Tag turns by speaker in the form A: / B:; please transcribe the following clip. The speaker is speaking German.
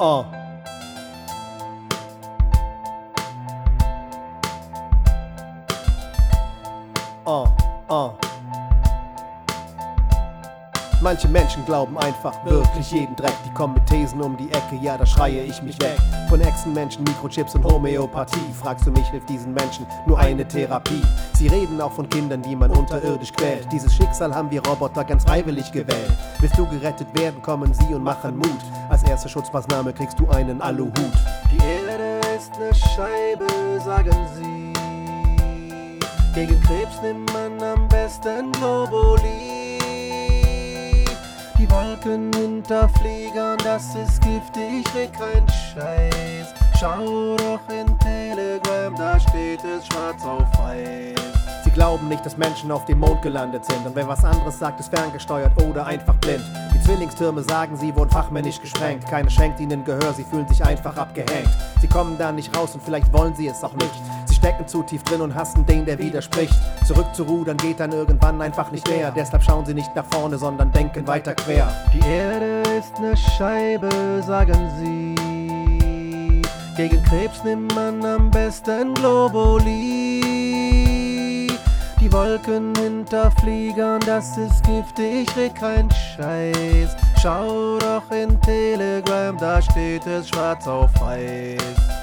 A: Oh. Oh, oh. Manche Menschen glauben einfach wirklich jeden Dreck. Die kommen mit Thesen um die Ecke, ja, da schreie ich mich weg. Von Echsenmenschen, Mikrochips und Homöopathie. Fragst du mich, hilft diesen Menschen nur eine Therapie? Sie reden auch von Kindern, die man unterirdisch quält. Dieses Schicksal haben wir Roboter ganz freiwillig gewählt. Willst du gerettet werden, kommen sie und machen Mut. Als erste Schutzmaßnahme kriegst du einen Aluhut.
B: Die Erde ist ne Scheibe, sagen sie. Gegen Krebs nimmt man am besten Globuli. Die Wolken hinter Fliegern, das ist giftig, will kein Scheiß. Schau doch in Telegram, da steht es schwarz auf weiß.
A: Sie glauben nicht, dass Menschen auf dem Mond gelandet sind. Und wer was anderes sagt, ist ferngesteuert oder einfach blind. Die Zwillingstürme sagen, sie wurden fachmännisch gesprengt. Keiner schenkt ihnen Gehör, sie fühlen sich einfach abgehängt. Sie kommen da nicht raus und vielleicht wollen sie es auch nicht. Sie stecken zu tief drin und hassen den, der widerspricht. Zurückzurudern geht dann irgendwann einfach nicht mehr. Deshalb schauen sie nicht nach vorne, sondern denken weiter quer.
B: Die Erde ist ne Scheibe, sagen sie. Gegen Krebs nimmt man am besten Globuli. Die Wolken hinter Fliegern, das ist giftig, red kein Scheiß. Schau doch in Telegram, da steht es schwarz auf weiß.